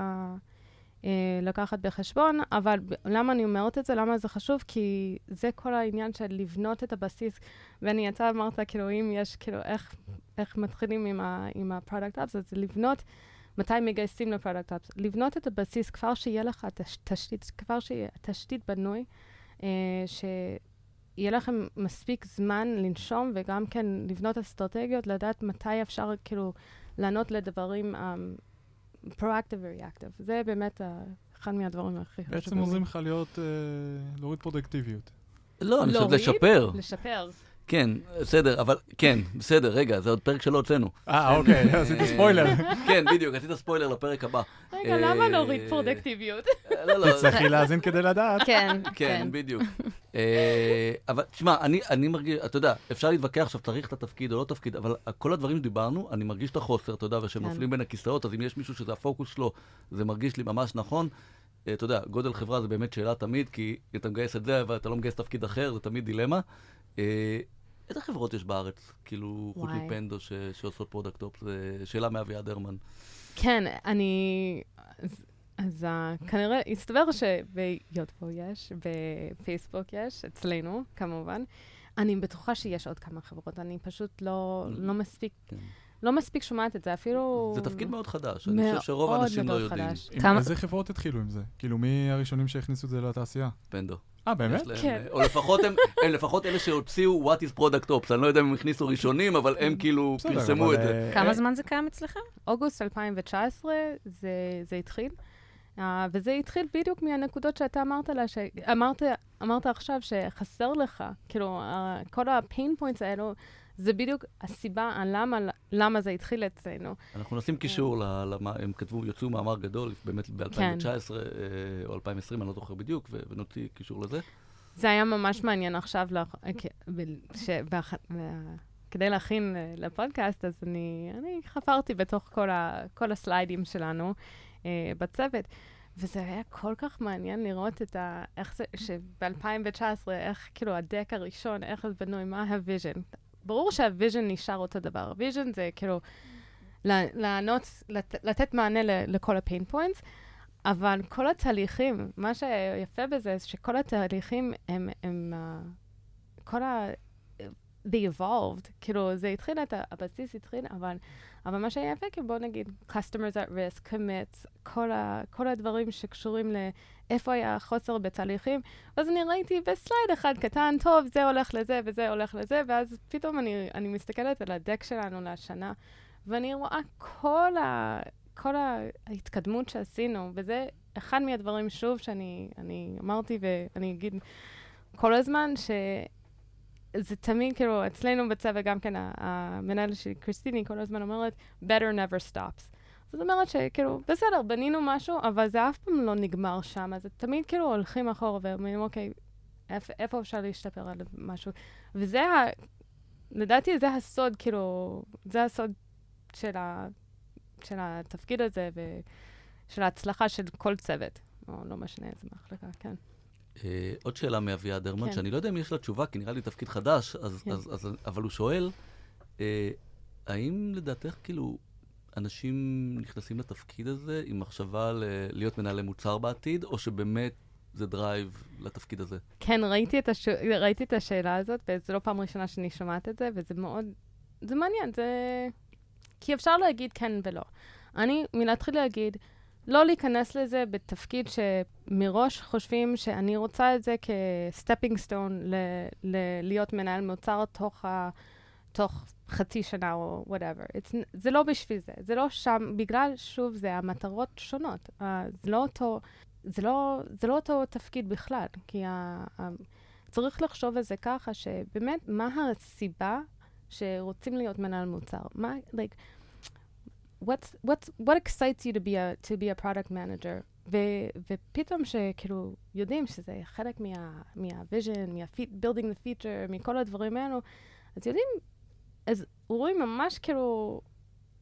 uh, לקחת בחשבון, אבל למה אני אומרת את זה? למה זה חשוב? כי זה כל העניין של לבנות את הבסיס. ואני יצא אמרת, כאילו, אם יש, כאילו, איך, איך מתחילים עם, ה, עם ה-product ops, אז לבנות, מתי מגייסים ל-product ops. לבנות את הבסיס כבר שיהיה לך תש, תשתית, כבר שיהיה תשתית בנוי, uh, ש... יהיה לכם מספיק זמן לנשום וגם כן לבנות אסטרטגיות, לדעת מתי אפשר כאילו לענות לדברים um, proactive ו-reactive. זה באמת uh, אחד מהדברים הכי חשובים. בעצם עוזרים לך להיות, אה, להוריד פרודקטיביות. לא, אני חושב? לשפר. לשפר. כן, בסדר, אבל כן, בסדר, רגע, זה עוד פרק שלא הוצאנו. אה, אוקיי, *laughs* עשיתי ספוילר. כן, בדיוק, עשית ספוילר לפרק הבא. רגע, למה אה, נוריד פרודקטיביות? לא, לא, תצטרכי להאזין כדי לדעת. כן, כן, כן. בדיוק. אה, אבל תשמע, אני, אני מרגיש, אתה יודע, אפשר להתווכח עכשיו, צריך את התפקיד או לא תפקיד, אבל כל הדברים שדיברנו, אני מרגיש את החוסר, אתה יודע, ושהם כן. בין הכיסאות, אז אם יש מישהו שזה הפוקוס שלו, זה מרגיש לי ממש נכון. אה, אתה יודע, גודל חברה זה באמת שאלה תמיד, כי אתה מגייס את זה, ואתה לא מגייס תפקיד אחר, זה תמיד דילמה. איזה חברות יש בארץ, כאילו, חוץ. מפנדו ש- שעושות product op? זו שאלה מאביעד הרמן. כן, אני... אז, אז uh, כנראה, הסתבר שביוטפו יש, בפייסבוק יש, אצלנו, כמובן. אני בטוחה שיש עוד כמה חברות, אני פשוט לא, לא מספיק, כן. לא מספיק שומעת את זה, אפילו... זה תפקיד מאוד חדש, אני חושב שרוב מאוד האנשים לא יודעים. חדש. עם כמה- איזה חברות התחילו עם זה? כאילו, מי הראשונים שהכניסו את זה לתעשייה? פנדו. אה, באמת? כן. או לפחות הם, הם לפחות אלה שהוציאו What is Product Ops, אני לא יודע אם הם הכניסו ראשונים, אבל הם כאילו פרסמו את זה. אה, כמה אה, זמן זה קיים אצלכם? אוגוסט 2019 זה, זה התחיל, uh, וזה התחיל בדיוק מהנקודות שאתה אמרת לה, שאמרת אמרת עכשיו שחסר לך, כאילו, uh, כל ה-pain points האלו, זה בדיוק הסיבה על למה, למה זה התחיל אצלנו. אנחנו נשים קישור, הם כתבו, יצאו מאמר גדול, באמת ב-2019 כן. או 2020, אני לא זוכר בדיוק, ונוציא קישור לזה. זה היה ממש מעניין עכשיו, לח- כ- ב- שבאח- ב- כדי להכין אה, לפודקאסט, אז אני, אני חפרתי בתוך כל, ה, כל הסליידים שלנו אה, בצוות, וזה היה כל כך מעניין לראות את ה... איך זה, שב-2019, איך כאילו ה-deck הראשון, איך זה בנוי, מה ה-vision. ברור שה-vision נשאר אותו דבר. ה-vision זה כאילו לענות, לת, לתת מענה ל, לכל ה-pain points, אבל כל התהליכים, מה שיפה בזה, זה שכל התהליכים הם, הם uh, כל ה... they evolved, כאילו, זה התחיל, את הבסיס התחיל, אבל, אבל מה שהיה יפה, כאילו, בוא נגיד, customers at risk, commits, כל, ה, כל הדברים שקשורים לאיפה היה חוסר בתהליכים, אז אני ראיתי בסלייד אחד קטן, טוב, זה הולך לזה וזה הולך לזה, ואז פתאום אני, אני מסתכלת על הדק שלנו לשנה, ואני רואה כל ה... כל ההתקדמות שעשינו, וזה אחד מהדברים, שוב, שאני אני אמרתי ואני אגיד כל הזמן, שזה תמיד, כאילו, אצלנו בצוות גם כן, המנהל שלי, קריסטיני, כל הזמן אומרת, better never stops. זאת אומרת שכאילו, בסדר, בנינו משהו, אבל זה אף פעם לא נגמר שם, אז תמיד כאילו הולכים אחורה ואומרים, אוקיי, איפה, איפה אפשר להשתפר על משהו? וזה, ה, לדעתי, זה הסוד, כאילו, זה הסוד של ה... של התפקיד הזה ושל ההצלחה של כל צוות, או לא משנה איזה מחלקה, כן. אה, עוד שאלה מאביעד הרמן, כן. שאני לא יודע אם יש לה תשובה, כי נראה לי תפקיד חדש, אז, כן. אז, אז, אבל הוא שואל, אה, האם לדעתך, כאילו, אנשים נכנסים לתפקיד הזה עם מחשבה ל- להיות מנהלי מוצר בעתיד, או שבאמת זה drive לתפקיד הזה? כן, ראיתי את, הש... ראיתי את השאלה הזאת, וזו לא פעם ראשונה שאני שומעת את זה, וזה מאוד... זה מעניין, זה... כי אפשר להגיד כן ולא. אני, מלהתחיל להגיד, לא להיכנס לזה בתפקיד שמראש חושבים שאני רוצה את זה כ-stepping stone ל- ל- להיות מנהל מוצר תוך, ה- תוך חצי שנה או whatever. זה לא בשביל זה, זה לא שם, בגלל, שוב, זה המטרות שונות. Uh, זה לא אותו... זה לא, זה לא אותו תפקיד בכלל, כי ה, ה, צריך לחשוב על זה ככה, שבאמת, מה הסיבה שרוצים להיות מנהל מוצר? מה, like, what's, what's, what excites you to be a, to be a product manager? ופתאום שכאילו יודעים שזה חלק מה, מה-vision, מה-building the feature, מכל הדברים האלו, אז יודעים, אז רואים ממש כאילו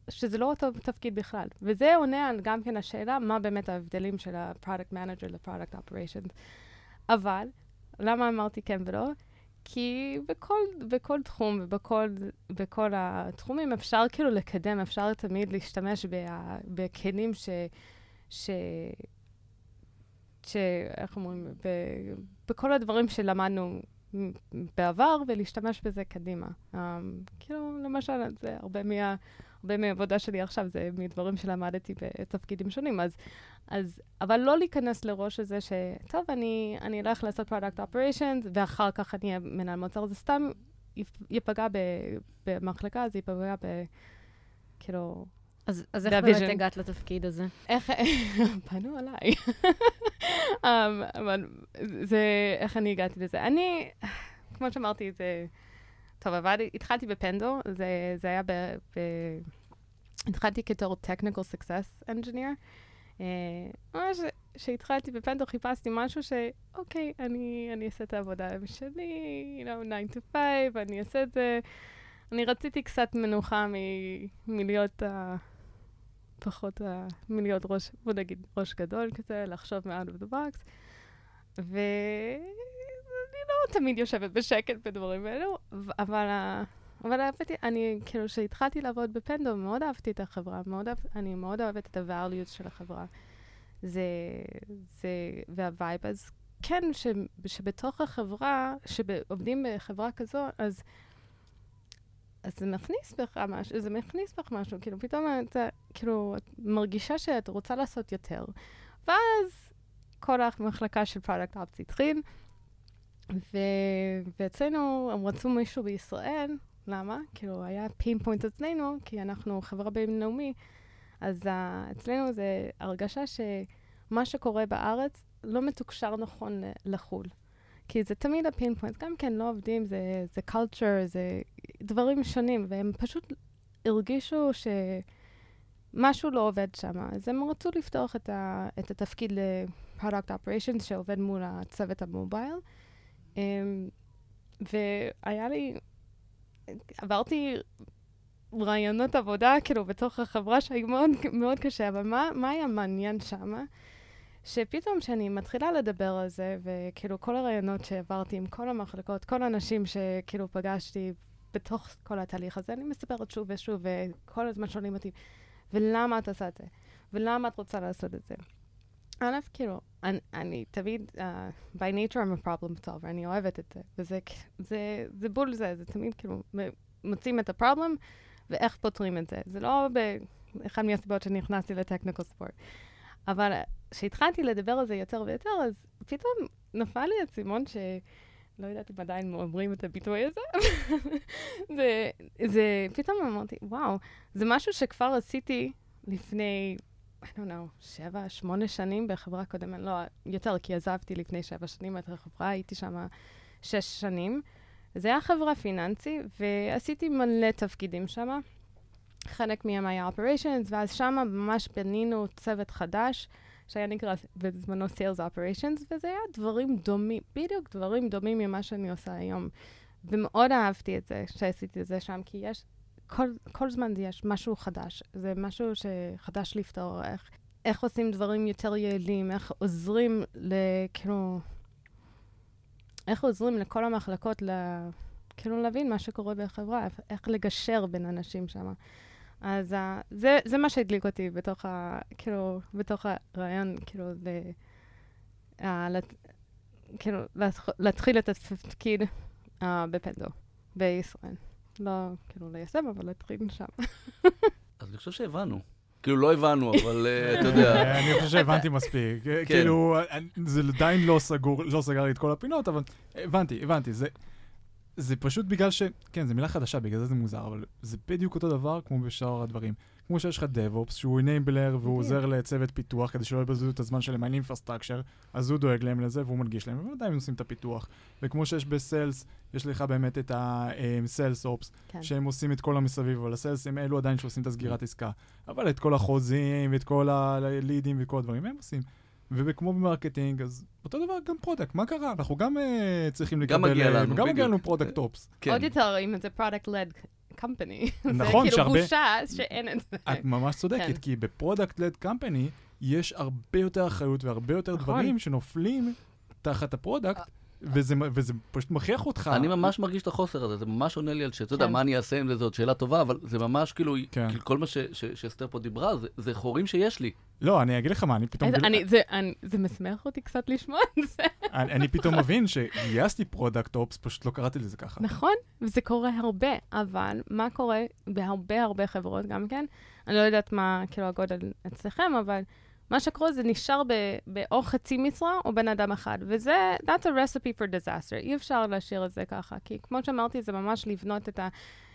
שזה לא אותו תפקיד בכלל. וזה עונה על גם כן השאלה מה באמת ההבדלים של ה-product manager ל-product operations. אבל, למה אמרתי כן ולא? כי בכל, בכל תחום ובכל בכל התחומים אפשר כאילו לקדם, אפשר תמיד להשתמש בה, בכלים ש... ש... ש... איך אומרים? ב, בכל הדברים שלמדנו בעבר ולהשתמש בזה קדימה. Um, כאילו, למשל, זה הרבה מה... הרבה מהעבודה שלי עכשיו זה מדברים שלמדתי בתפקידים שונים, אז, אז, אבל לא להיכנס לראש הזה שטוב, אני, אני אלך לעשות product operations, ואחר כך אני אהיה מנהל מוצר, זה סתם יפ- ייפגע ב, במחלקה, זה ייפגע ב... כאילו, אז אז איך. באמת הגעת לתפקיד הזה? איך... *laughs* פנו עליי. um, *laughs* אבל זה... איך אני הגעתי לזה? אני, כמו שאמרתי, זה טוב, עבד, התחלתי בפנדו, זה, זה היה ב... ב... התחלתי כתור technical success engineer. אה, ממש כשהתחלתי בפנדו חיפשתי משהו שאוקיי, אני, אני אעשה את העבודה שלי, you know, 9 to 5, אני אעשה את זה. אני רציתי קצת מנוחה מ, מלהיות uh, פחות, uh, מלהיות ראש, בוא נגיד, ראש גדול כזה, לחשוב מעט of the box. ואני לא תמיד יושבת בשקט בדברים האלו, אבל, אבל אהבתי, אני, כאילו, כשהתחלתי לעבוד בפנדו, מאוד אהבתי את החברה, מאוד אהב, אני מאוד אוהבת את ה-values של החברה. זה, זה, וה-vibe, אז כן, ש, שבתוך החברה, שעובדים בחברה כזו, אז, אז זה מכניס בך משהו, זה מכניס בך משהו, כאילו, פתאום אתה, כאילו, את מרגישה שאת רוצה לעשות יותר. ואז כל המחלקה של product ops התחיל, ואצלנו הם רצו מישהו בישראל, למה? כאילו, היה pain point אצלנו, כי אנחנו חברה בינלאומי, אז uh, אצלנו זה הרגשה שמה שקורה בארץ לא מתוקשר נכון לחו"ל. כי זה תמיד ה-pain point, גם כן לא עובדים, זה, זה culture, זה דברים שונים, והם פשוט הרגישו שמשהו לא עובד שם. אז הם רצו לפתוח את, ה, את התפקיד ל-product operations שעובד מול הצוות ה-mobile. Um, והיה לי, עברתי רעיונות עבודה, כאילו, בתוך החברה שהיו מאוד, מאוד קשה, אבל מה, מה היה מעניין שם? שפתאום כשאני מתחילה לדבר על זה, וכאילו כל הרעיונות שעברתי עם כל המחלקות, כל האנשים שכאילו פגשתי בתוך כל התהליך הזה, אני מספרת שוב ושוב, וכל הזמן שואלים אותי, ולמה את עושה את זה? ולמה את רוצה לעשות את זה? א', כאילו, אני, אני תמיד, uh, by nature I'm a problem solver, אני אוהבת את זה, וזה זה, זה בול זה, זה תמיד כאילו, מוצאים את הפרובלם, ואיך פותרים את זה. זה לא באחד מהסיבות שנכנסתי לטכניקל ספורט. אבל כשהתחלתי לדבר על זה יותר ויותר, אז פתאום נפל לי הצימון ש... לא יודעת אם עדיין אומרים את הביטוי הזה, *laughs* זה, זה, פתאום אמרתי, וואו, זה משהו שכבר עשיתי לפני, I don't know, שבע, שמונה שנים בחברה קודמת, לא, יותר, כי עזבתי לפני שבע שנים את החברה, הייתי שם שש שנים. זה היה חברה פיננסי, ועשיתי מלא תפקידים שם. חלק מהם היה operations, ואז שם ממש בנינו צוות חדש, שהיה נקרא בזמנו Sales Operations, וזה היה דברים דומים, בדיוק דברים דומים ממה שאני עושה היום. ומאוד אהבתי את זה, שעשיתי את זה שם, כי יש, כל, כל זמן יש משהו חדש. זה משהו שחדש לפתור, איך, איך עושים דברים יותר יעילים, איך עוזרים ל... כאילו... איך עוזרים לכל המחלקות ל... כאילו להבין מה שקורה בחברה, איך לגשר בין אנשים שם. אז uh, זה, זה מה שהדליק אותי בתוך ה... כאילו, בתוך הרעיון, כאילו, ל... Uh, לת... כאילו, להתחיל את התפקיד uh, בפנדו, בישראל. לא, כאילו, ליישם, אבל להתחיל שם. אז אני חושב שהבנו. כאילו, לא הבנו, אבל אתה יודע. *laughs* אני חושב שהבנתי מספיק. כן. כאילו, זה עדיין לא סגור, לא סגר לי את כל הפינות, אבל הבנתי, הבנתי. זה... זה פשוט בגלל ש... כן, זו מילה חדשה, בגלל זה זה מוזר, אבל זה בדיוק אותו דבר כמו בשאר הדברים. כמו שיש לך DevOps, שהוא enabler והוא עוזר לצוות פיתוח כדי שלא יבזבזו את הזמן שלהם על אינפרסטרקצ'ר, אז הוא דואג להם לזה והוא מנגיש להם, עדיין הם עושים את הפיתוח. וכמו שיש ב-sales, יש לך באמת את ה-Sales Ops, כן. שהם עושים את כל המסביב, אבל ה-sales הם אלו עדיין שעושים את הסגירת עסקה. אבל את כל החוזים ואת כל הלידים וכל הדברים הם עושים. וכמו ב-marketing, אז אותו דבר גם product, מה קרה? אנחנו גם uh, צריכים לקבל... גם מגיע לנו, בדיוק. גם מגיע לנו product ops. כן. עוד יותר אם זה product-led company. *laughs* נכון, זה כאילו בושה שאין את זה. את ממש צודקת, כן. כי ב-product-led company יש הרבה יותר אחריות והרבה יותר נכון. דברים שנופלים תחת ה-product. וזה, וזה פשוט מכריח אותך. אני ממש מרגיש את החוסר הזה, זה ממש עונה לי על שאתה יודע, כן. מה אני אעשה עם זה, זאת שאלה טובה, אבל זה ממש כאילו, כן. כאילו כל מה שאסתר פה דיברה, זה, זה חורים שיש לי. לא, אני אגיד לך מה, אני פתאום... אני, זה, אני, זה משמח אותי קצת לשמוע את זה. אני, אני פתאום מבין שגייסתי product ops, פשוט לא קראתי לזה ככה. נכון, וזה קורה הרבה, אבל מה קורה בהרבה הרבה חברות גם כן? אני לא יודעת מה, כאילו, הגודל אצלכם, אבל... מה שקורה זה נשאר באו חצי משרה או בן אדם אחד, וזה, that's a recipe for disaster. אי אפשר להשאיר את זה ככה, כי כמו שאמרתי, זה ממש לבנות את ה...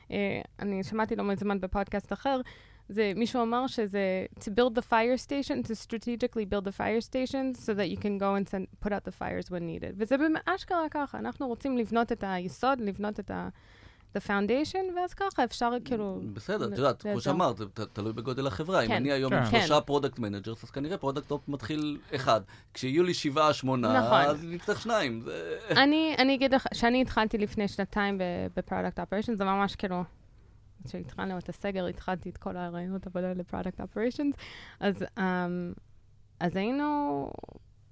Uh, אני שמעתי לא מזמן בפודקאסט אחר, זה, מישהו אמר שזה to build the fire station, to strategically build the fire station, so that you can go and send, put out the fires when needed. וזה אשכרה ככה, אנחנו רוצים לבנות את היסוד, לבנות את ה... the foundation, ואז ככה אפשר כאילו... בסדר, את יודעת, כמו. שאמרת, זה ת- תלוי בגודל החברה. אם כן. אני היום כן. עם כן. שלושה product managers, אז כנראה product op מתחיל אחד. כשיהיו לי שבעה, שמונה, נכון. אז נצטרך שניים. אני, אני אגיד לך, שאני התחלתי לפני שנתיים ב-product operation, זה ממש כאילו, כשהתחלנו את הסגר, התחלתי את כל הראיונות עבודה ל-product operations, אז, אז היינו,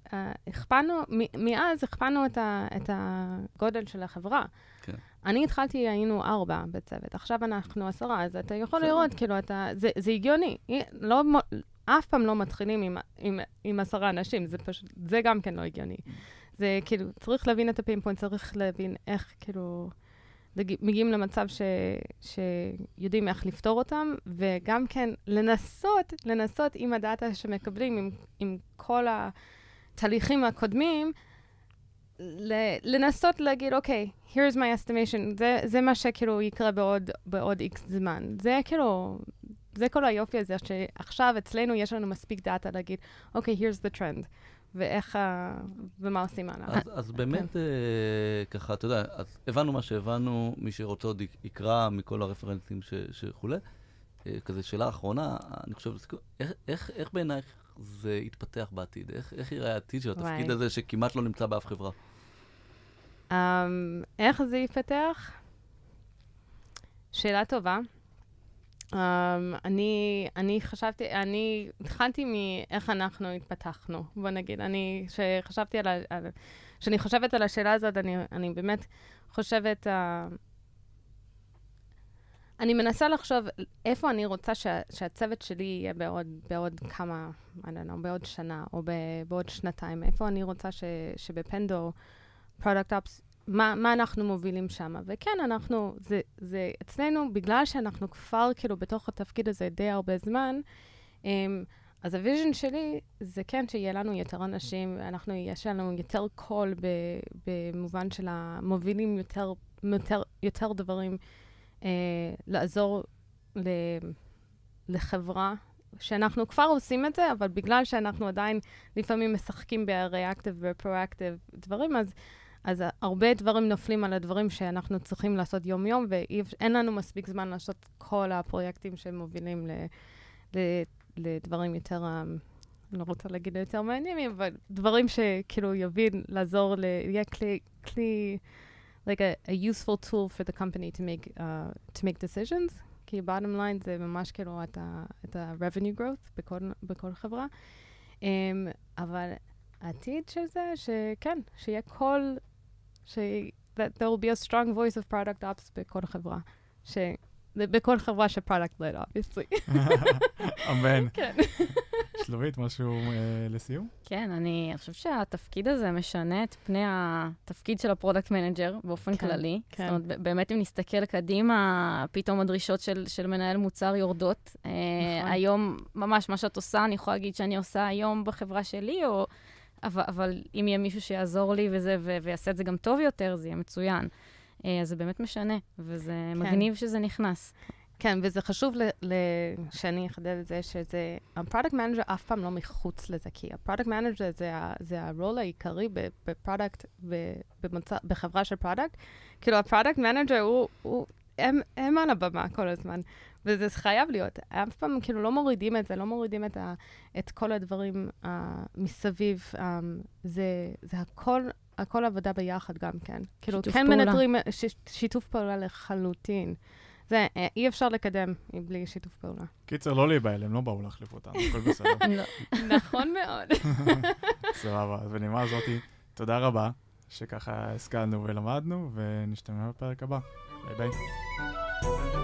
uh, הכפלנו, מאז הכפלנו את הגודל של החברה. כן. אני התחלתי, היינו ארבע בצוות, עכשיו אנחנו עשרה, אז אתה יכול. לראות, כאילו, אתה, זה, זה הגיוני. לא, אף פעם לא מתחילים עם, עם, עם עשרה אנשים, זה פשוט, זה גם כן לא הגיוני. זה כאילו, צריך להבין את הפין פוינט, צריך להבין איך, כאילו, מגיעים למצב ש, שיודעים איך לפתור אותם, וגם כן לנסות, לנסות עם הדאטה שמקבלים, עם, עם כל התהליכים הקודמים, לנסות להגיד, אוקיי, here's my estimation, זה, זה מה שכאילו יקרה בעוד, בעוד איקס זמן. זה כאילו, זה כל היופי הזה, שעכשיו אצלנו יש לנו מספיק דאטה להגיד, אוקיי, here's the trend, ואיך, ה- ומה עושים עליו. אז, אז באמת, אה, ככה, אתה יודע, אז הבנו מה שהבנו, מי שרוצה עוד יק- יקרא מכל הרפרנסים ש- שכולי. אה, כזה שאלה אחרונה, אני חושב, איך, איך, איך בעינייך זה יתפתח בעתיד? איך, איך יראה העתיד של התפקיד וואי. הזה שכמעט לא נמצא באף חברה? Um, איך זה יפתח? שאלה טובה. Um, אני, אני חשבתי, אני התחלתי מאיך אנחנו התפתחנו. בוא נגיד, אני, כשחשבתי על ה... על, כשאני חושבת על השאלה הזאת, אני, אני באמת חושבת... Uh, אני מנסה לחשוב איפה אני רוצה שה, שהצוות שלי יהיה בעוד, בעוד כמה, I don't know, בעוד שנה או ב, בעוד שנתיים. איפה אני רוצה ש, שבפנדו product ops, מה, מה אנחנו מובילים שם. וכן, אנחנו, זה, זה אצלנו, בגלל שאנחנו כבר כאילו בתוך התפקיד הזה די הרבה זמן, um, אז ה-vision שלי זה כן שיהיה לנו יותר אנשים, אנחנו, יש לנו יותר קול במובן של המובילים יותר, יותר, יותר דברים, uh, לעזור ל, לחברה. שאנחנו כבר עושים את זה, אבל בגלל שאנחנו עדיין לפעמים משחקים בריאקטיב ופרואקטיב דברים, אז, אז הרבה דברים נופלים על הדברים שאנחנו צריכים לעשות יום-יום, ואין לנו מספיק זמן לעשות כל הפרויקטים שמובילים ל, ל, לדברים יותר, אני לא רוצה להגיד יותר מעניינים, אבל דברים שכאילו יבין, לעזור, ל, יהיה כלי, כלי, like a, a useful tool for the company to make, uh, to make decisions. כי bottom line זה ממש כאילו את ה-revenue growth בכל, בכל חברה. Um, אבל העתיד של זה, שכן, שיהיה כל, ש... that there will be a strong voice of product ops בכל חברה. ש... בכל חברה ש product led, obviously. אמן. כן. שלומית, משהו אה, לסיום? כן, אני חושבת שהתפקיד הזה משנה את פני התפקיד של ה product manager באופן כן, כללי. כן. זאת אומרת, באמת אם נסתכל קדימה, פתאום הדרישות של, של מנהל מוצר יורדות. אה, נכון. היום, ממש מה שאת עושה, אני יכולה להגיד שאני עושה היום בחברה שלי, או... אבל, אבל אם יהיה מישהו שיעזור לי וזה, ו- ויעשה את זה גם טוב יותר, זה יהיה מצוין. אה, אז זה באמת משנה, וזה כן. מגניב שזה נכנס. כן, וזה חשוב ל- ל- שאני אחדד את זה, שזה, ה product manager אף פעם לא מחוץ לזה, כי ה product manager זה, ה- זה ה role העיקרי ב product, ב- במוצר, בחברה של product. כאילו, ה product manager הוא, הוא הם, הם על הבמה כל הזמן, וזה חייב להיות. אף פעם כאילו לא מורידים את זה, לא מורידים את, ה, את כל הדברים uh, מסביב. Um, זה, זה הכל, הכל עבודה ביחד גם כן. כאילו, כן פעולה. מנטרים, ש, שיתוף פעולה לחלוטין. זה, אה, אי אפשר לקדם בלי שיתוף פעולה. קיצר, לא להיבהל, הם לא באו להחליף אותנו, הכל בסדר. *laughs* לא. נכון מאוד. *laughs* סבבה, אז בנימה הזאתי, תודה רבה שככה השכלנו ולמדנו, ונשתמע בפרק הבא. ביי ביי.